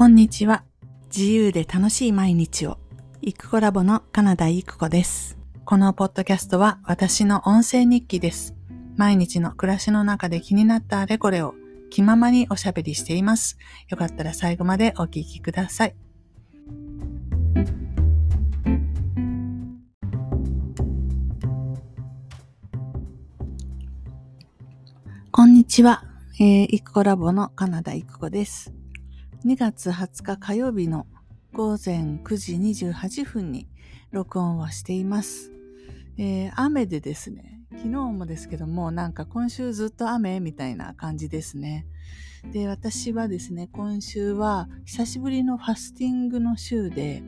こんにちは。自由で楽しい毎日を。イクコラボのカナダイクコです。このポッドキャストは私の音声日記です。毎日の暮らしの中で気になったあれこれを気ままにおしゃべりしています。よかったら最後までお聞きください。こんにちは。えー、イクコラボのカナダイクコです。2月20日火曜日の午前9時28分に録音はしています。えー、雨でですね、昨日もですけども、なんか今週ずっと雨みたいな感じですね。で、私はですね、今週は久しぶりのファスティングの週で、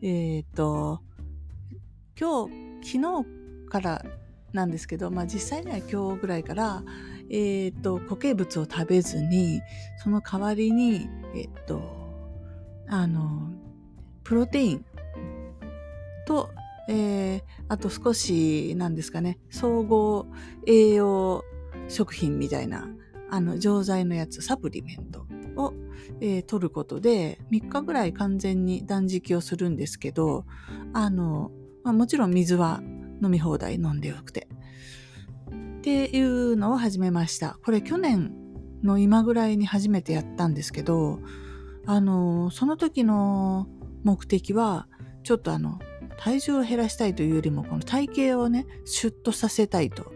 えっ、ー、と、今日、昨日からなんですけど、まあ実際には今日ぐらいから、え、ー、と、固形物を食べずに、その代わりに、え、ー、と、あの、プロテインと、えー、あと少し、なんですかね、総合栄養食品みたいな、あの、錠剤のやつ、サプリメントを、えー、取ることで、3日ぐらい完全に断食をするんですけど、あの、まあ、もちろん水は飲み放題飲んでよくて。っていうのを始めました。これ去年の今ぐらいに初めてやったんですけど、あの、その時の目的は、ちょっとあの、体重を減らしたいというよりも、この体型をね、シュッとさせたいと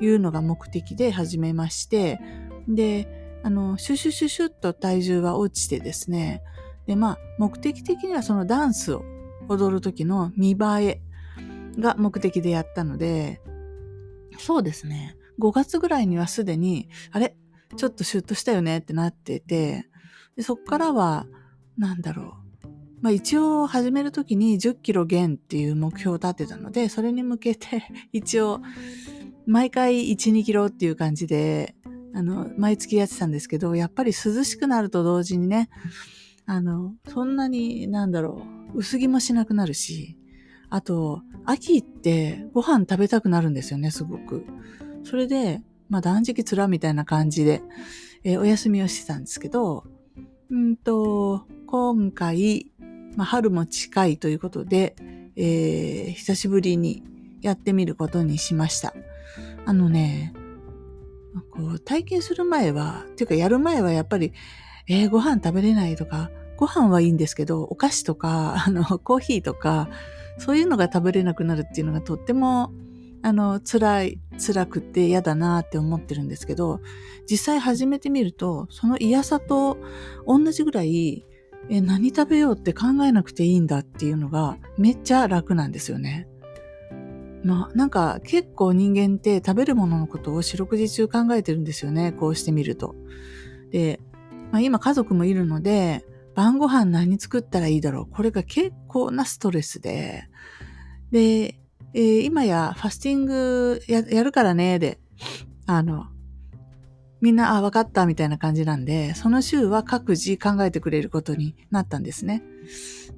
いうのが目的で始めまして、で、あの、シュシュシュシュッと体重は落ちてですね、で、まあ、目的的にはそのダンスを踊る時の見栄えが目的でやったので、そうですね。5月ぐらいにはすでに、あれ？ちょっとシュッとしたよねってなってて、でそっからは、なんだろう。まあ一応始めるときに10キロ減っていう目標を立てたので、それに向けて 一応毎回1、2キロっていう感じで、あの、毎月やってたんですけど、やっぱり涼しくなると同時にね、あの、そんなに、なんだろう、薄着もしなくなるし、あと、秋ってご飯食べたくなるんですよね、すごく。それで、まあ断食つらみたいな感じで、えー、お休みをしてたんですけど、うんと、今回、まあ春も近いということで、えー、久しぶりにやってみることにしました。あのね、こう体験する前は、っていうかやる前はやっぱり、えー、ご飯食べれないとか、ご飯はいいんですけど、お菓子とか、あの、コーヒーとか、そういうのが食べれなくなるっていうのがとっても、あの、辛い、辛くて嫌だなって思ってるんですけど、実際始めてみると、その嫌さと同じぐらい、え、何食べようって考えなくていいんだっていうのがめっちゃ楽なんですよね。まあ、なんか結構人間って食べるもののことを四六時中考えてるんですよね。こうしてみると。で、まあ、今家族もいるので、晩ご飯何作ったらいいだろう。これが結構なストレスで。で、えー、今やファスティングやるからね、で、あの、みんな、あ、わかったみたいな感じなんで、その週は各自考えてくれることになったんですね。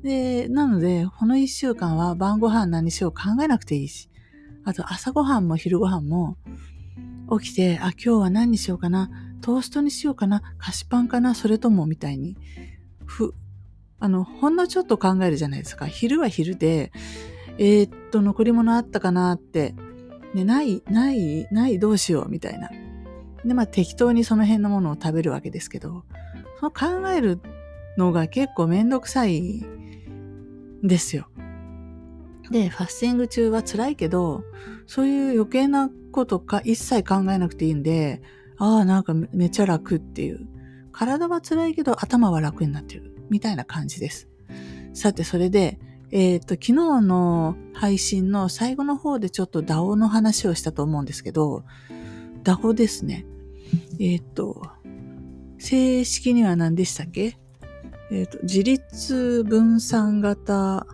で、なので、この一週間は晩ご飯何しよう考えなくていいし、あと朝ごはんも昼ごはんも起きて、あ、今日は何にしようかな、トーストにしようかな、菓子パンかな、それともみたいに、ふ、あの、ほんのちょっと考えるじゃないですか。昼は昼で、えー、っと、残り物あったかなって、ね、ない、ない、ない、どうしよう、みたいな。で、まあ適当にその辺のものを食べるわけですけど、その考えるのが結構めんどくさいんですよ。で、ファスティング中は辛いけど、そういう余計なことか一切考えなくていいんで、ああ、なんかめっちゃ楽っていう。体は辛いけど頭は楽になってる。みたいな感じです。さて、それで、えっ、ー、と、昨日の配信の最後の方でちょっと DAO の話をしたと思うんですけど、DAO ですね。えっ、ー、と、正式には何でしたっけ？えっ、ー、と、自立分散型、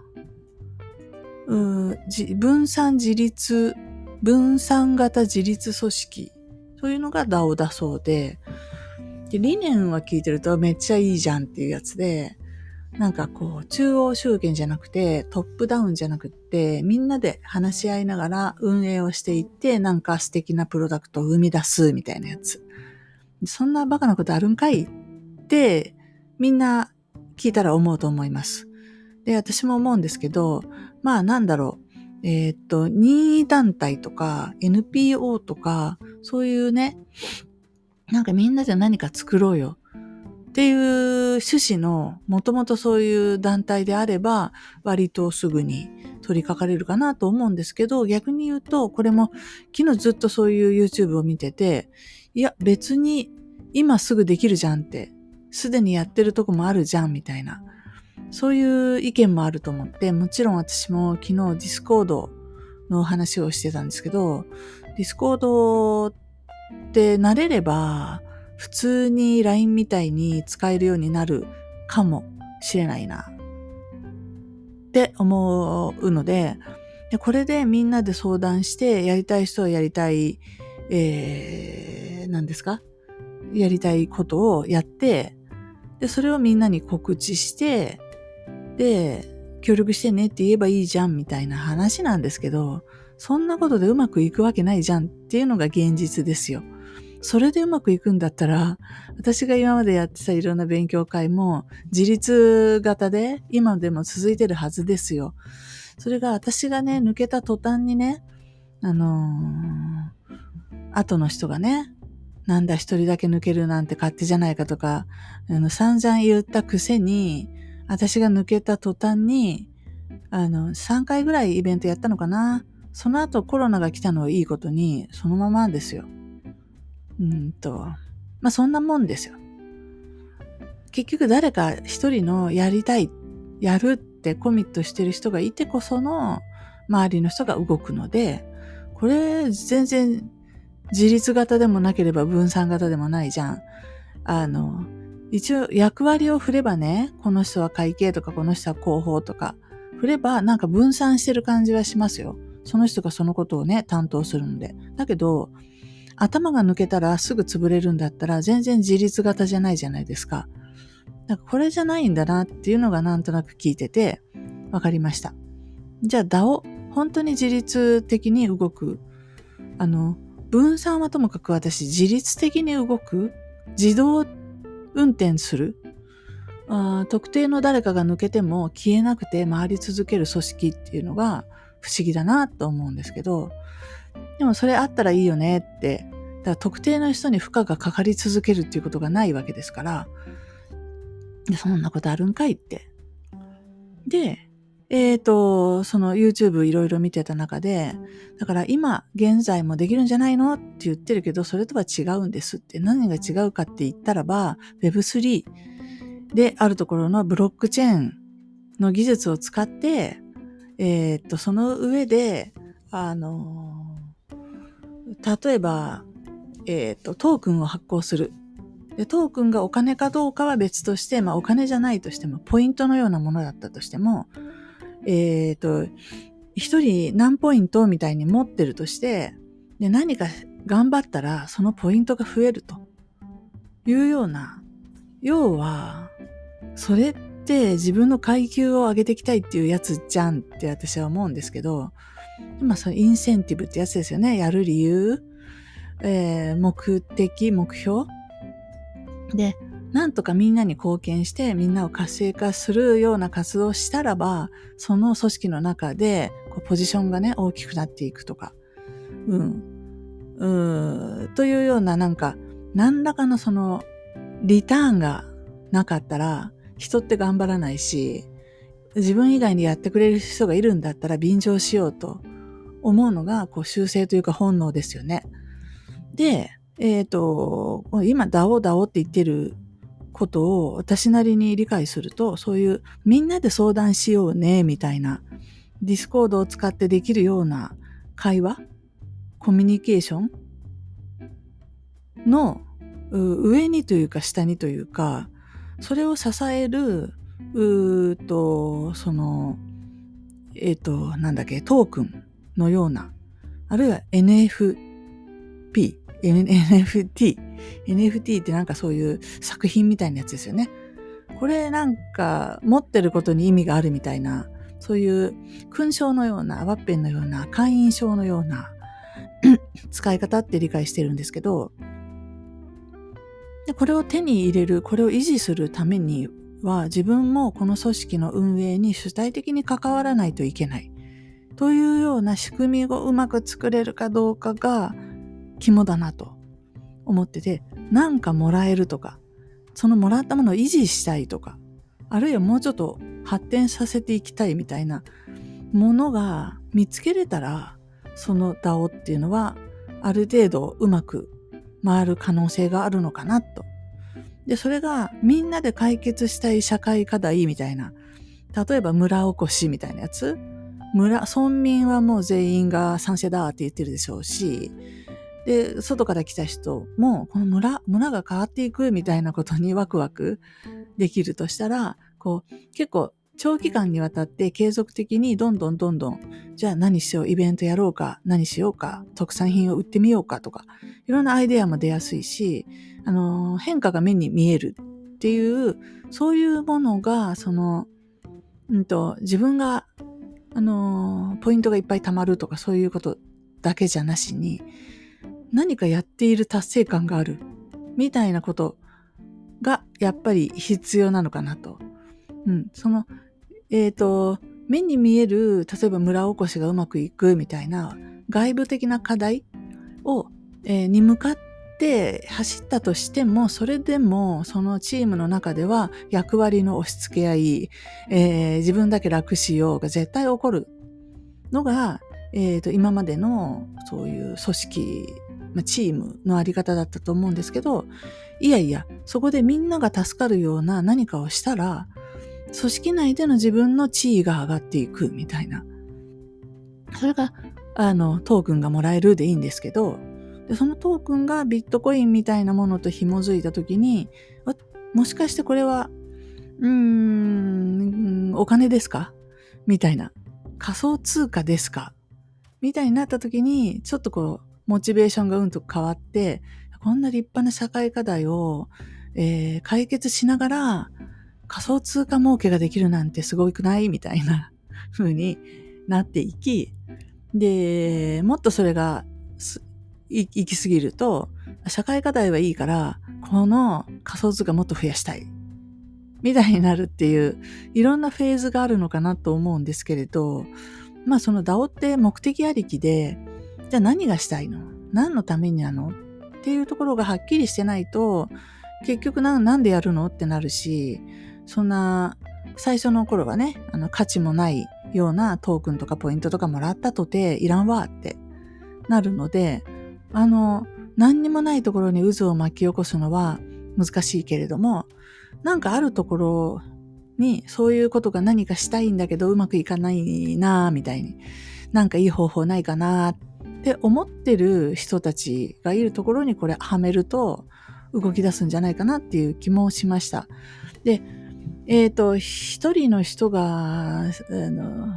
うん分散自立、分散型自立組織というのが DAO だそうで、で、理念は聞いてるとめっちゃいいじゃんっていうやつで、なんかこう、中央集権じゃなくて、トップダウンじゃなくって、みんなで話し合いながら運営をしていって、なんか素敵なプロダクトを生み出すみたいなやつ。そんなバカなことあるんかいって、みんな聞いたら思うと思います。で、私も思うんですけど、まあなんだろう。えー、っと、任意団体とか NPO とか、そういうね、なんかみんなで何か作ろうよっていう趣旨の、もともとそういう団体であれば、割とすぐに取り掛かれるかなと思うんですけど、逆に言うと、これも昨日ずっとそういう YouTube を見てて、いや、別に今すぐできるじゃんって、すでにやってるとこもあるじゃんみたいな。そういう意見もあると思って、もちろん私も昨日ディスコードの話をしてたんですけど、ディスコードって慣れれば、普通に LINE みたいに使えるようになるかもしれないな。って思うので、でこれでみんなで相談して、やりたい人はやりたい、えー、何ですか？やりたいことをやって、で、それをみんなに告知して、で、協力してねって言えばいいじゃんみたいな話なんですけど、そんなことでうまくいくわけないじゃんっていうのが現実ですよ。それでうまくいくんだったら、私が今までやってたいろんな勉強会も自立型で今でも続いてるはずですよ。それが私がね、抜けた途端にね、あのー、後の人がね、なんだ一人だけ抜けるなんて勝手じゃないかとか、あの散々言ったくせに、私が抜けた途端に、あの、3回ぐらいイベントやったのかな。その後コロナが来たのをいいことに、そのままですよ。うんと、まあ、そんなもんですよ。結局誰か一人のやりたい、やるってコミットしてる人がいてこその周りの人が動くので、これ全然自立型でもなければ分散型でもないじゃん。あの、一応役割を振ればね、この人は会計とかこの人は広報とか、振ればなんか分散してる感じはしますよ。その人がそのことをね、担当するので。だけど、頭が抜けたらすぐ潰れるんだったら全然自立型じゃないじゃないですか。だからこれじゃないんだなっていうのがなんとなく聞いてて分かりました。じゃあ DAO、本当に自律的に動く。あの、分散はともかく私自律的に動く自動運転するあ特定の誰かが抜けても消えなくて回り続ける組織っていうのが不思議だなと思うんですけど、でもそれあったらいいよねって、だから特定の人に負荷がかかり続けるっていうことがないわけですから、でそんなことあるんかいって。で、えっ、ー、と、その YouTube いろいろ見てた中で、だから今現在もできるんじゃないのって言ってるけど、それとは違うんですって。何が違うかって言ったらば、Web3 であるところのブロックチェーンの技術を使って、えっ、と、その上で、あの、例えば、えっ、と、トークンを発行する。で、トークンがお金かどうかは別として、まあお金じゃないとしても、ポイントのようなものだったとしても、えっ、と、一人何ポイントみたいに持ってるとして、で、何か頑張ったらそのポイントが増えるというような、要は、それって自分の階級を上げていきたいっていうやつじゃんって私は思うんですけど、まあそのインセンティブってやつですよね。やる理由、えー、目的、目標。で、なんとかみんなに貢献してみんなを活性化するような活動をしたらば、その組織の中でこうポジションがね、大きくなっていくとか、うん、うん、というようななんか、何らかのその、リターンがなかったら、人って頑張らないし、自分以外にやってくれる人がいるんだったら便乗しようと思うのが、こう修正というか本能ですよね。で、えっ、ー、と、今、ダオダオって言ってることを私なりに理解すると、そういうみんなで相談しようね、みたいな、ディスコードを使ってできるような会話、コミュニケーションの上にというか下にというか、それを支える、うーと、その、えっ、ー、と、なんだっけ、トークンのような、あるいは NFP、NFT。NFT ってなんかそういう作品みたいなやつですよね。これなんか持ってることに意味があるみたいな、そういう勲章のような、ワッペンのような、会員証のような使い方って理解してるんですけど、でこれを手に入れる、これを維持するためには自分もこの組織の運営に主体的に関わらないといけない。というような仕組みをうまく作れるかどうかが肝だなと思ってて、なんかもらえるとか、そのもらったものを維持したいとか、あるいはもうちょっと発展させていきたいみたいなものが見つけれたら、その DAO っていうのはある程度うまく回る可能性があるのかなと。で、それがみんなで解決したい社会課題みたいな、例えば村おこしみたいなやつ、村、村民はもう全員が賛成だって言ってるでしょうし、で、外から来た人も、この村、村が変わっていくみたいなことにワクワクできるとしたら、こう、結構長期間にわたって継続的にどんどんどんどん、じゃあ何しよう、イベントやろうか、何しようか、特産品を売ってみようかとか、いろんなアイデアも出やすいし、あの、変化が目に見えるっていう、そういうものが、その、うんと、自分が、あの、ポイントがいっぱい貯まるとかそういうことだけじゃなしに、何かやっている達成感がある、みたいなことが、やっぱり必要なのかなと。うん、その、えっ、ー、と、目に見える、例えば村おこしがうまくいくみたいな外部的な課題を、えー、に向かって走ったとしても、それでもそのチームの中では役割の押し付け合い、えー、自分だけ楽しようが絶対起こるのが、えーと、今までのそういう組織、ま、チームのあり方だったと思うんですけど、いやいや、そこでみんなが助かるような何かをしたら、組織内での自分の地位が上がっていくみたいな。それが、あの、トークンがもらえるでいいんですけど、でそのトークンがビットコインみたいなものと紐づいたときに、もしかしてこれは、うーん、お金ですか？みたいな。仮想通貨ですか？みたいになったときに、ちょっとこう、モチベーションがうんと変わって、こんな立派な社会課題を、えー、解決しながら、仮想通貨儲けができるなんてすごくないみたいな 風になっていき、で、もっとそれが行き過ぎると、社会課題はいいから、この仮想通貨もっと増やしたい。みたいになるっていう、いろんなフェーズがあるのかなと思うんですけれど、まあその DAO って目的ありきで、じゃあ何がしたいの？何のためになの？っていうところがはっきりしてないと、結局なんでやるの？ってなるし、そんな、最初の頃はね、あの価値もないようなトークンとかポイントとかもらったとて、いらんわってなるので、あの、何にもないところに渦を巻き起こすのは難しいけれども、なんかあるところにそういうことが何かしたいんだけどうまくいかないなぁみたいに、なんかいい方法ないかなって思ってる人たちがいるところにこれはめると動き出すんじゃないかなっていう気もしました。で、えっ、ー、と、一人の人が、あの、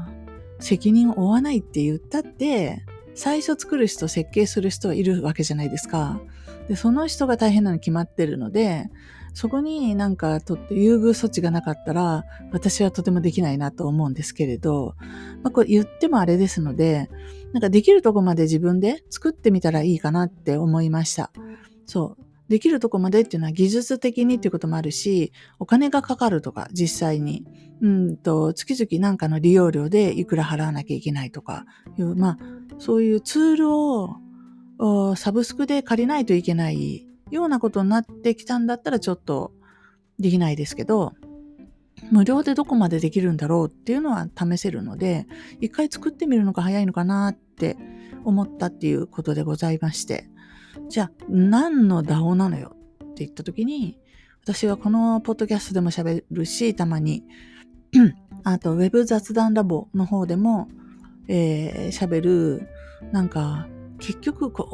責任を負わないって言ったって、最初作る人、設計する人はいるわけじゃないですか。で、その人が大変なの決まってるので、そこになんかとって優遇措置がなかったら、私はとてもできないなと思うんですけれど、まあ、これ言ってもあれですので、なんかできるとこまで自分で作ってみたらいいかなって思いました。そう。できるとこまでっていうのは技術的にっていうこともあるし、お金がかかるとか、実際に。うんと、月々なんかの利用料でいくら払わなきゃいけないとかいう、まあ、そういうツールをサブスクで借りないといけないようなことになってきたんだったらちょっとできないですけど、無料でどこまでできるんだろうっていうのは試せるので、一回作ってみるのが早いのかなって思ったっていうことでございまして。じゃあ、何の DAO なのよって言った時に、私はこのポッドキャストでも喋るし、たまに、あと、ウェブ雑談ラボの方でも、えー、喋る、なんか、結局こう、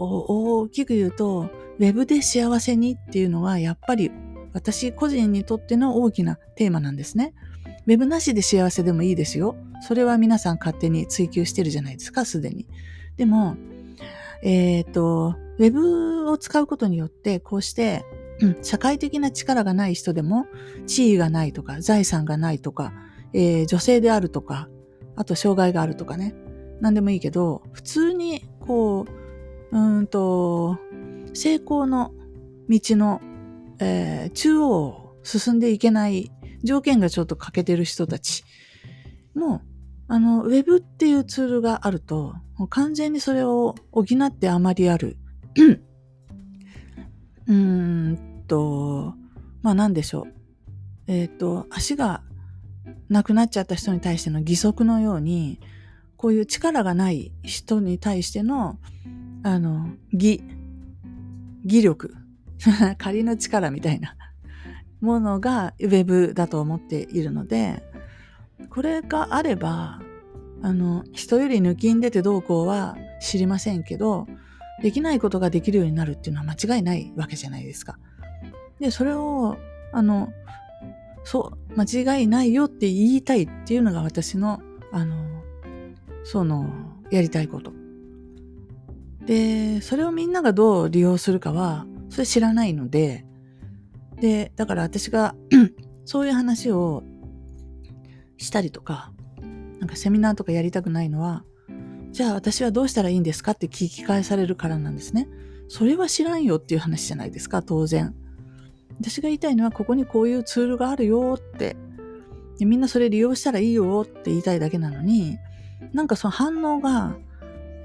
大きく言うと、ウェブで幸せにっていうのは、やっぱり私個人にとっての大きなテーマなんですね。ウェブなしで幸せでもいいですよ。それは皆さん勝手に追求してるじゃないですか、すでに。でも、えっ、ー、と、ウェブを使うことによって、こうして、うん、社会的な力がない人でも、地位がないとか、財産がないとか、えー、女性であるとか、あと障害があるとかね、何でもいいけど、普通に、こう、うんと、成功の道の、えー、中央を進んでいけない条件がちょっと欠けてる人たちも、あの、ウェブっていうツールがあると、完全にそれを補ってあまりある。うーんと、まあ何でしょう。えっ、ー、と、足がなくなっちゃった人に対しての義足のように、こういう力がない人に対しての、あの、義、義力、仮の力みたいなものがウェブだと思っているので、これがあれば、あの、人より抜きん出てどうこうは知りませんけど、できないことができるようになるっていうのは間違いないわけじゃないですか。で、それを、あの、そう、間違いないよって言いたいっていうのが私の、あの、その、やりたいこと。で、それをみんながどう利用するかは、それ知らないので、で、だから私が そういう話をしたりとか、なんかセミナーとかやりたくないのは、じゃあ私はどうしたらいいんですかって聞き返されるからなんですね。それは知らんよっていう話じゃないですか、当然。私が言いたいのは、ここにこういうツールがあるよって、でみんなそれ利用したらいいよって言いたいだけなのに、なんかその反応が、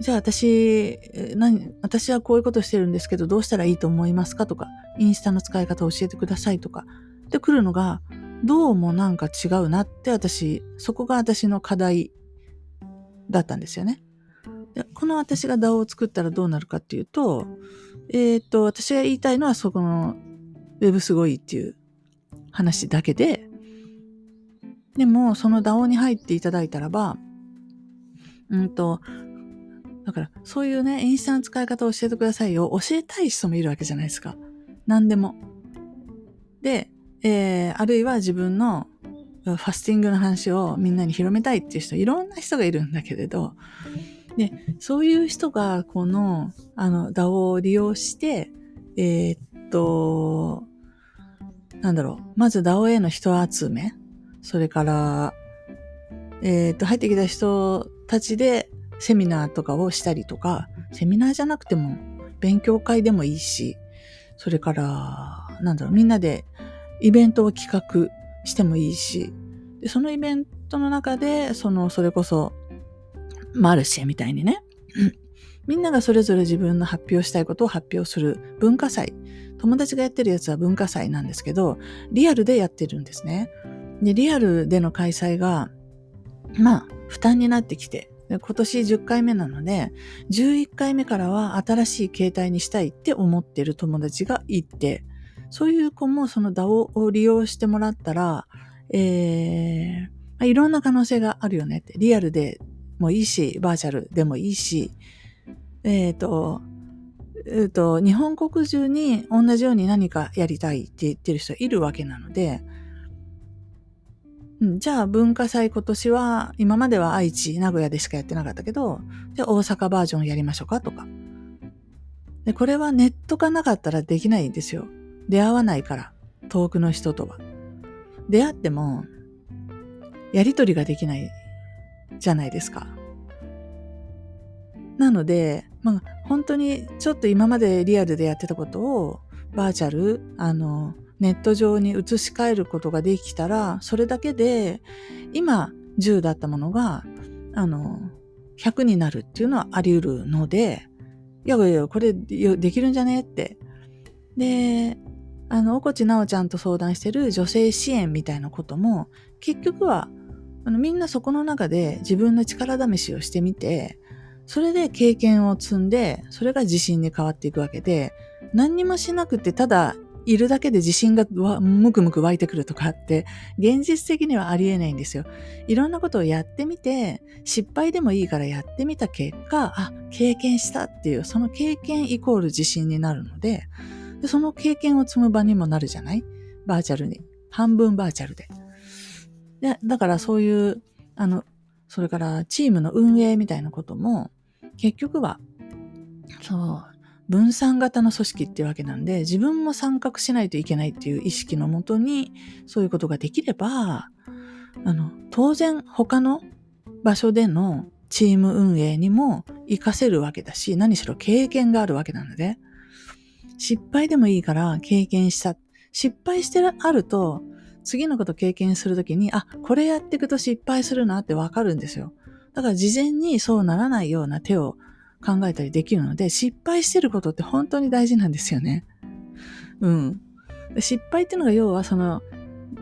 じゃあ私、何、私はこういうことしてるんですけど、どうしたらいいと思いますかとか、インスタの使い方を教えてくださいとか、で来るのが、どうもなんか違うなって私、そこが私の課題だったんですよね。でこの私が DAO を作ったらどうなるかっていうと、えっ、と、私が言いたいのはそこの Web すごいっていう話だけで、でもその DAO に入っていただいたらば、うんと、だからそういうね、インスタの使い方を教えてくださいよ。教えたい人もいるわけじゃないですか。何でも。で、えー、あるいは自分のファスティングの話をみんなに広めたいっていう人、いろんな人がいるんだけれど、で、そういう人がこの、あの、DAO を利用して、えー、っと、なんだろう、まず DAO への人集め、それから、えー、っと、入ってきた人たちでセミナーとかをしたりとか、セミナーじゃなくても勉強会でもいいし、それから、なんだろう、みんなでイベントを企画してもいいし、でそのイベントの中で、その、それこそ、マルシェみたいにね、みんながそれぞれ自分の発表したいことを発表する文化祭。友達がやってるやつは文化祭なんですけど、リアルでやってるんですね。で、リアルでの開催が、まあ、負担になってきて、今年10回目なので、11回目からは新しい形態にしたいって思ってる友達がいて、そういう子もその DAO を利用してもらったら、えー、いろんな可能性があるよねって。リアルでもいいし、バーチャルでもいいし、えっ、ー、と、えー、と、日本国中に同じように何かやりたいって言ってる人いるわけなので、うん、じゃあ文化祭今年は、今までは愛知、名古屋でしかやってなかったけど、じゃあ大阪バージョンやりましょうかとか。で、これはネットがなかったらできないんですよ。出会わないから、遠くの人とは。出会っても、やりとりができないじゃないですか。なので、まあ、本当にちょっと今までリアルでやってたことをバーチャル、あの、ネット上に移し替えることができたら、それだけで、今10だったものが、あの、100になるっていうのはあり得るので、いやいや、これできるんじゃねって。で、あの、おこちなおちゃんと相談してる女性支援みたいなことも、結局は、あのみんなそこの中で自分の力試しをしてみて、それで経験を積んで、それが自信に変わっていくわけで、何にもしなくてただいるだけで自信がむくむく湧いてくるとかって、現実的にはありえないんですよ。いろんなことをやってみて、失敗でもいいからやってみた結果、あ、経験したっていう、その経験イコール自信になるので、でその経験を積む場にもなるじゃない？バーチャルに。半分バーチャルで。で、だからそういう、あの、それからチームの運営みたいなことも、結局は、そう、分散型の組織っていうわけなんで、自分も参画しないといけないっていう意識のもとに、そういうことができれば、あの、当然他の場所でのチーム運営にも活かせるわけだし、何しろ経験があるわけなので、失敗でもいいから経験した。失敗してあると、次のこと経験するときに、あ、これやっていくと失敗するなってわかるんですよ。だから事前にそうならないような手を考えたりできるので、失敗してることって本当に大事なんですよね。うん。失敗っていうのが要はその、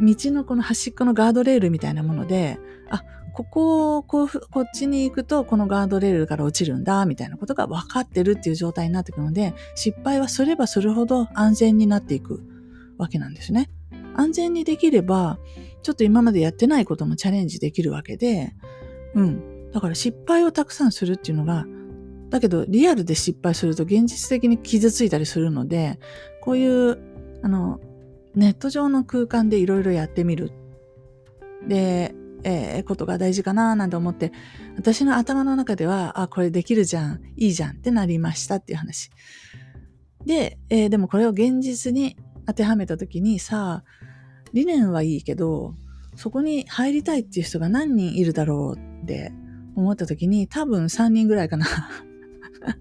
道のこの端っこのガードレールみたいなもので、あ、ここをこう、こっちに行くとこのガードレールから落ちるんだ、みたいなことが分かってるっていう状態になってくるので、失敗はすればするほど安全になっていくわけなんですね。安全にできれば、ちょっと今までやってないこともチャレンジできるわけで、うん。だから失敗をたくさんするっていうのが、だけどリアルで失敗すると現実的に傷ついたりするので、こういう、あの、ネット上の空間でいろいろやってみる。で、えー、ことが大事かななんて思って、私の頭の中では、あ、これできるじゃん、いいじゃんってなりましたっていう話。で、えー、でもこれを現実に当てはめたときに、さあ、理念はいいけど、そこに入りたいっていう人が何人いるだろうって思ったときに、多分3人ぐらいかな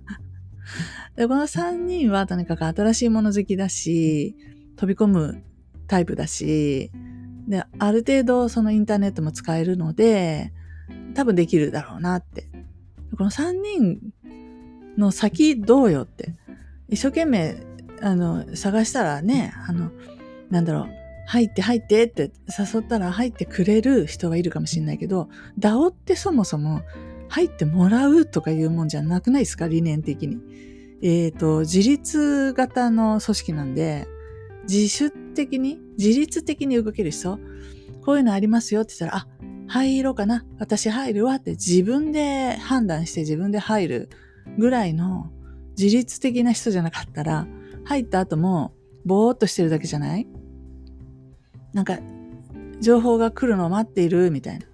で。この3人はとにかく新しいもの好きだし、飛び込むタイプだし、で、ある程度そのインターネットも使えるので、多分できるだろうなって。この3人の先どうよって。一生懸命、あの、探したらね、あの、なんだろう、入って入ってって誘ったら入ってくれる人はいるかもしれないけど、DAO ってそもそも入ってもらうとかいうもんじゃなくないですか？理念的に。えっ、ー、と、自立型の組織なんで、自主的に、自律的に動ける人、こういうのありますよって言ったら、あ、入ろうかな、私入るわって自分で判断して自分で入るぐらいの自律的な人じゃなかったら、入った後もぼーっとしてるだけじゃない？なんか、情報が来るのを待っているみたいな。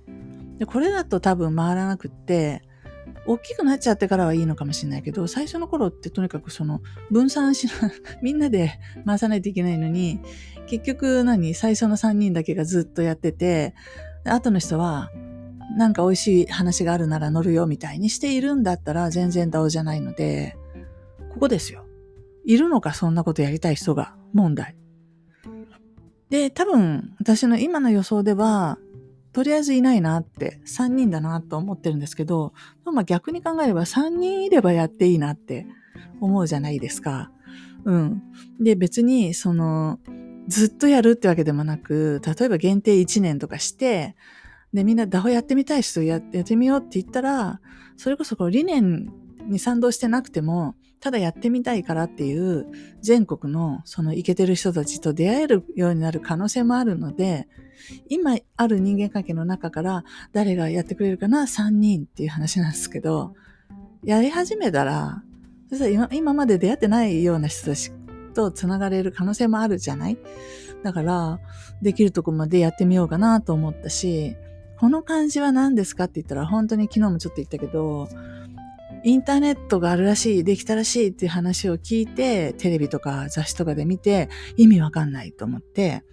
で、これだと多分回らなくって、大きくなっちゃってからはいいのかもしれないけど、最初の頃ってとにかくその分散しな、みんなで回さないといけないのに、結局何最初の3人だけがずっとやってて、後の人は、なんか美味しい話があるなら乗るよみたいにしているんだったら全然 DAO じゃないので、ここですよ。いるのかそんなことやりたい人が問題。で、多分私の今の予想では、とりあえずいないなって、3人だなと思ってるんですけど、まあ逆に考えれば3人いればやっていいなって思うじゃないですか。うん。で、別に、その、ずっとやるってわけでもなく、例えば限定1年とかして、で、みんなダホやってみたい人ややってみようって言ったら、それこそこう理念に賛同してなくても、ただやってみたいからっていう全国のそのイケてる人たちと出会えるようになる可能性もあるので、今ある人間関係の中から誰がやってくれるかな ?3 人っていう話なんですけど、やり始めたら、今今まで出会ってないような人たちと繋がれる可能性もあるじゃない？だから、できるとこまでやってみようかなと思ったし、この感じは何ですかって言ったら、本当に昨日もちょっと言ったけど、インターネットがあるらしい、できたらしいっていう話を聞いて、テレビとか雑誌とかで見て、意味わかんないと思って、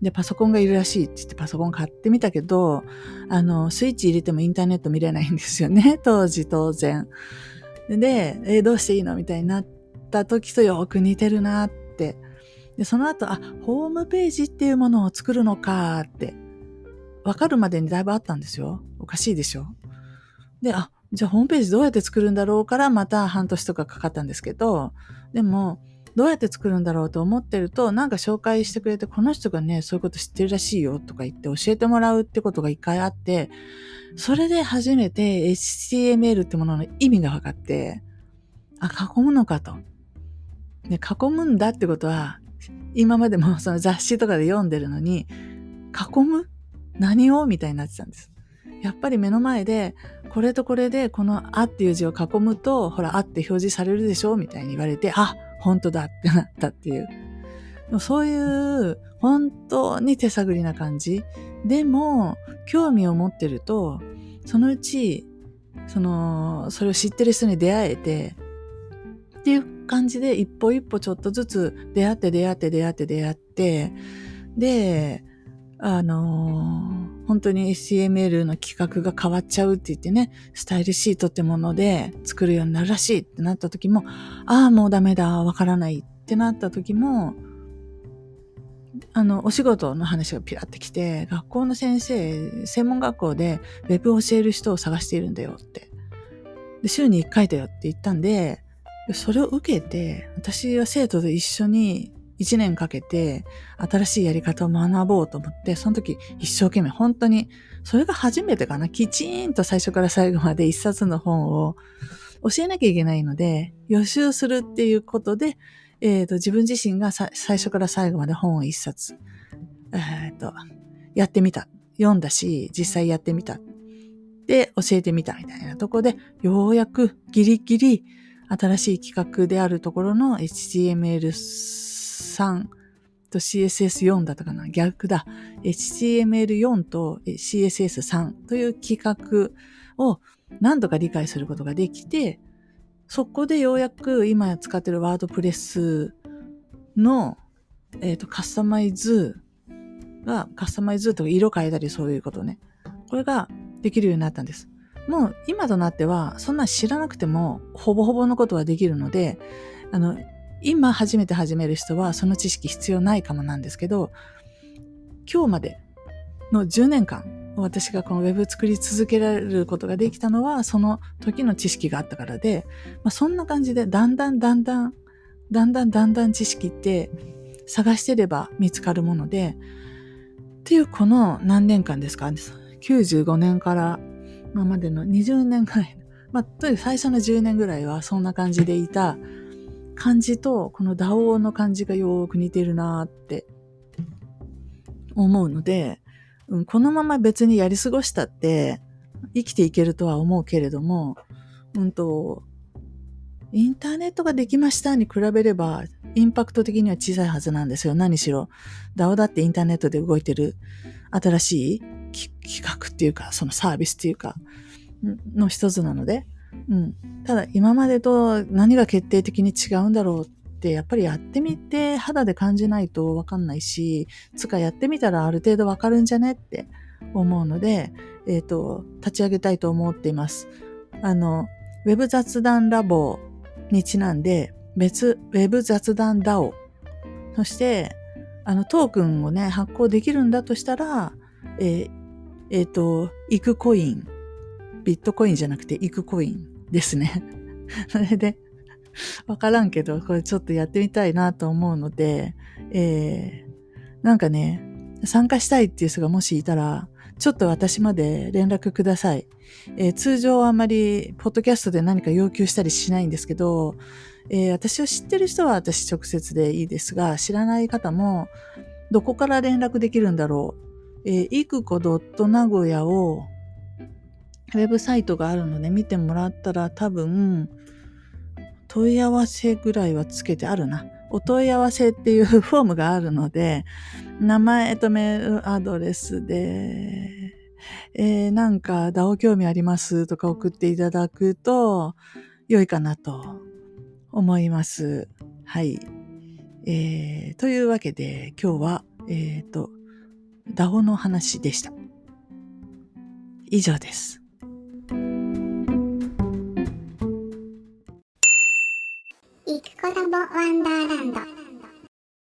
で、パソコンがいるらしいって言ってパソコン買ってみたけど、あの、スイッチ入れてもインターネット見れないんですよね、当時当然。で、え、どうしていいのみたいになった時とよく似てるなって。で、その後、あ、ホームページっていうものを作るのかって、わかるまでにだいぶあったんですよ。おかしいでしょで、あ、じゃあホームページどうやって作るんだろうからまた半年とかかかったんですけど、でも、どうやって作るんだろうと思ってると、なんか紹介してくれて、この人がね、そういうこと知ってるらしいよとか言って教えてもらうってことが一回あって、それで初めて HTML ってものの意味が分かって、あ、囲むのかと。ね、囲むんだってことは、今までもその雑誌とかで読んでるのに、囲む？何を？みたいになってたんです。やっぱり目の前で、これとこれでこのあっていう字を囲むと、ほら、あって表示されるでしょみたいに言われて、あ、本当だってなったっていう。そういう本当に手探りな感じ。でも、興味を持ってると、そのうち、その、それを知ってる人に出会えて、っていう感じで一歩一歩ちょっとずつ出会って出会って出会って出会って、で、あのー、本当に HTML の企画が変わっちゃうって言ってね、スタイルシートってもので作るようになるらしいってなった時も、ああ、もうダメだ、わからないってなった時も、あの、お仕事の話がピラってきて、学校の先生、専門学校でウェブを教える人を探しているんだよって。で、週に1回だよって言ったんで、それを受けて、私は生徒と一緒に1年かけて新しいやり方を学ぼうと思って、その時一生懸命本当に、それが初めてかな、きちんと最初から最後まで一冊の本を教えなきゃいけないので、予習するっていうことで、えっ、ー、と、自分自身が最初から最後まで本を一冊、えっ、ー、と、やってみた。読んだし、実際やってみた。で、教えてみたみたいなとこで、ようやくギリギリ新しい企画であるところの HTML HTML3 と CSS4 だったかな逆だ。HTML4 と CSS3 という企画を何度か理解することができて、そこでようやく今使ってるワードプレスの、えっ、ー、と、カスタマイズが、カスタマイズとか色変えたりそういうことね。これができるようになったんです。もう今となっては、そんな知らなくても、ほぼほぼのことはできるので、あの、今初めて始める人はその知識必要ないかもなんですけど、今日までの10年間、私がこの Web 作り続けられることができたのは、その時の知識があったからで、まあ、そんな感じで、だんだんだんだん、だんだんだんだん知識って探してれば見つかるもので、っていうこの何年間ですか ?95 年から今までの20年ぐらい、まあ、とにかく最初の10年ぐらいはそんな感じでいた感じと、この DAO の感じがよく似てるなーって思うので、うん、このまま別にやり過ごしたって生きていけるとは思うけれども、うんと、インターネットができましたに比べれば、インパクト的には小さいはずなんですよ。何しろ。DAO だってインターネットで動いてる新しい企画っていうか、そのサービスっていうか、の一つなので、うん。ただ、今までと何が決定的に違うんだろうって、やっぱりやってみて肌で感じないとわかんないし、つかやってみたらある程度わかるんじゃねって思うので、えっ、ー、と、立ち上げたいと思っています。あの、ウェブ雑談ラボにちなんで、別、ウェブ雑談 DAO。そして、あの、トークンをね、発行できるんだとしたら、えーえっ、ー、と、イクコイン。ビットコインじゃなくてイクコインですね。それで、わからんけど、これちょっとやってみたいなと思うので、えー、なんかね、参加したいっていう人がもしいたら、ちょっと私まで連絡ください。えー、通常あまり、ポッドキャストで何か要求したりしないんですけど、えー、私を知ってる人は私直接でいいですが、知らない方も、どこから連絡できるんだろうえー、いくこ名古屋を、ウェブサイトがあるので見てもらったら多分、問い合わせぐらいはつけてあるな。お問い合わせっていう フォームがあるので、名前とメールアドレスで、えー、なんか、ダオ興味ありますとか送っていただくと良いかなと思います。はい。えー、というわけで今日は、えっ、ー、と、ダオの話でした。以上です。くコラボワンダーランド。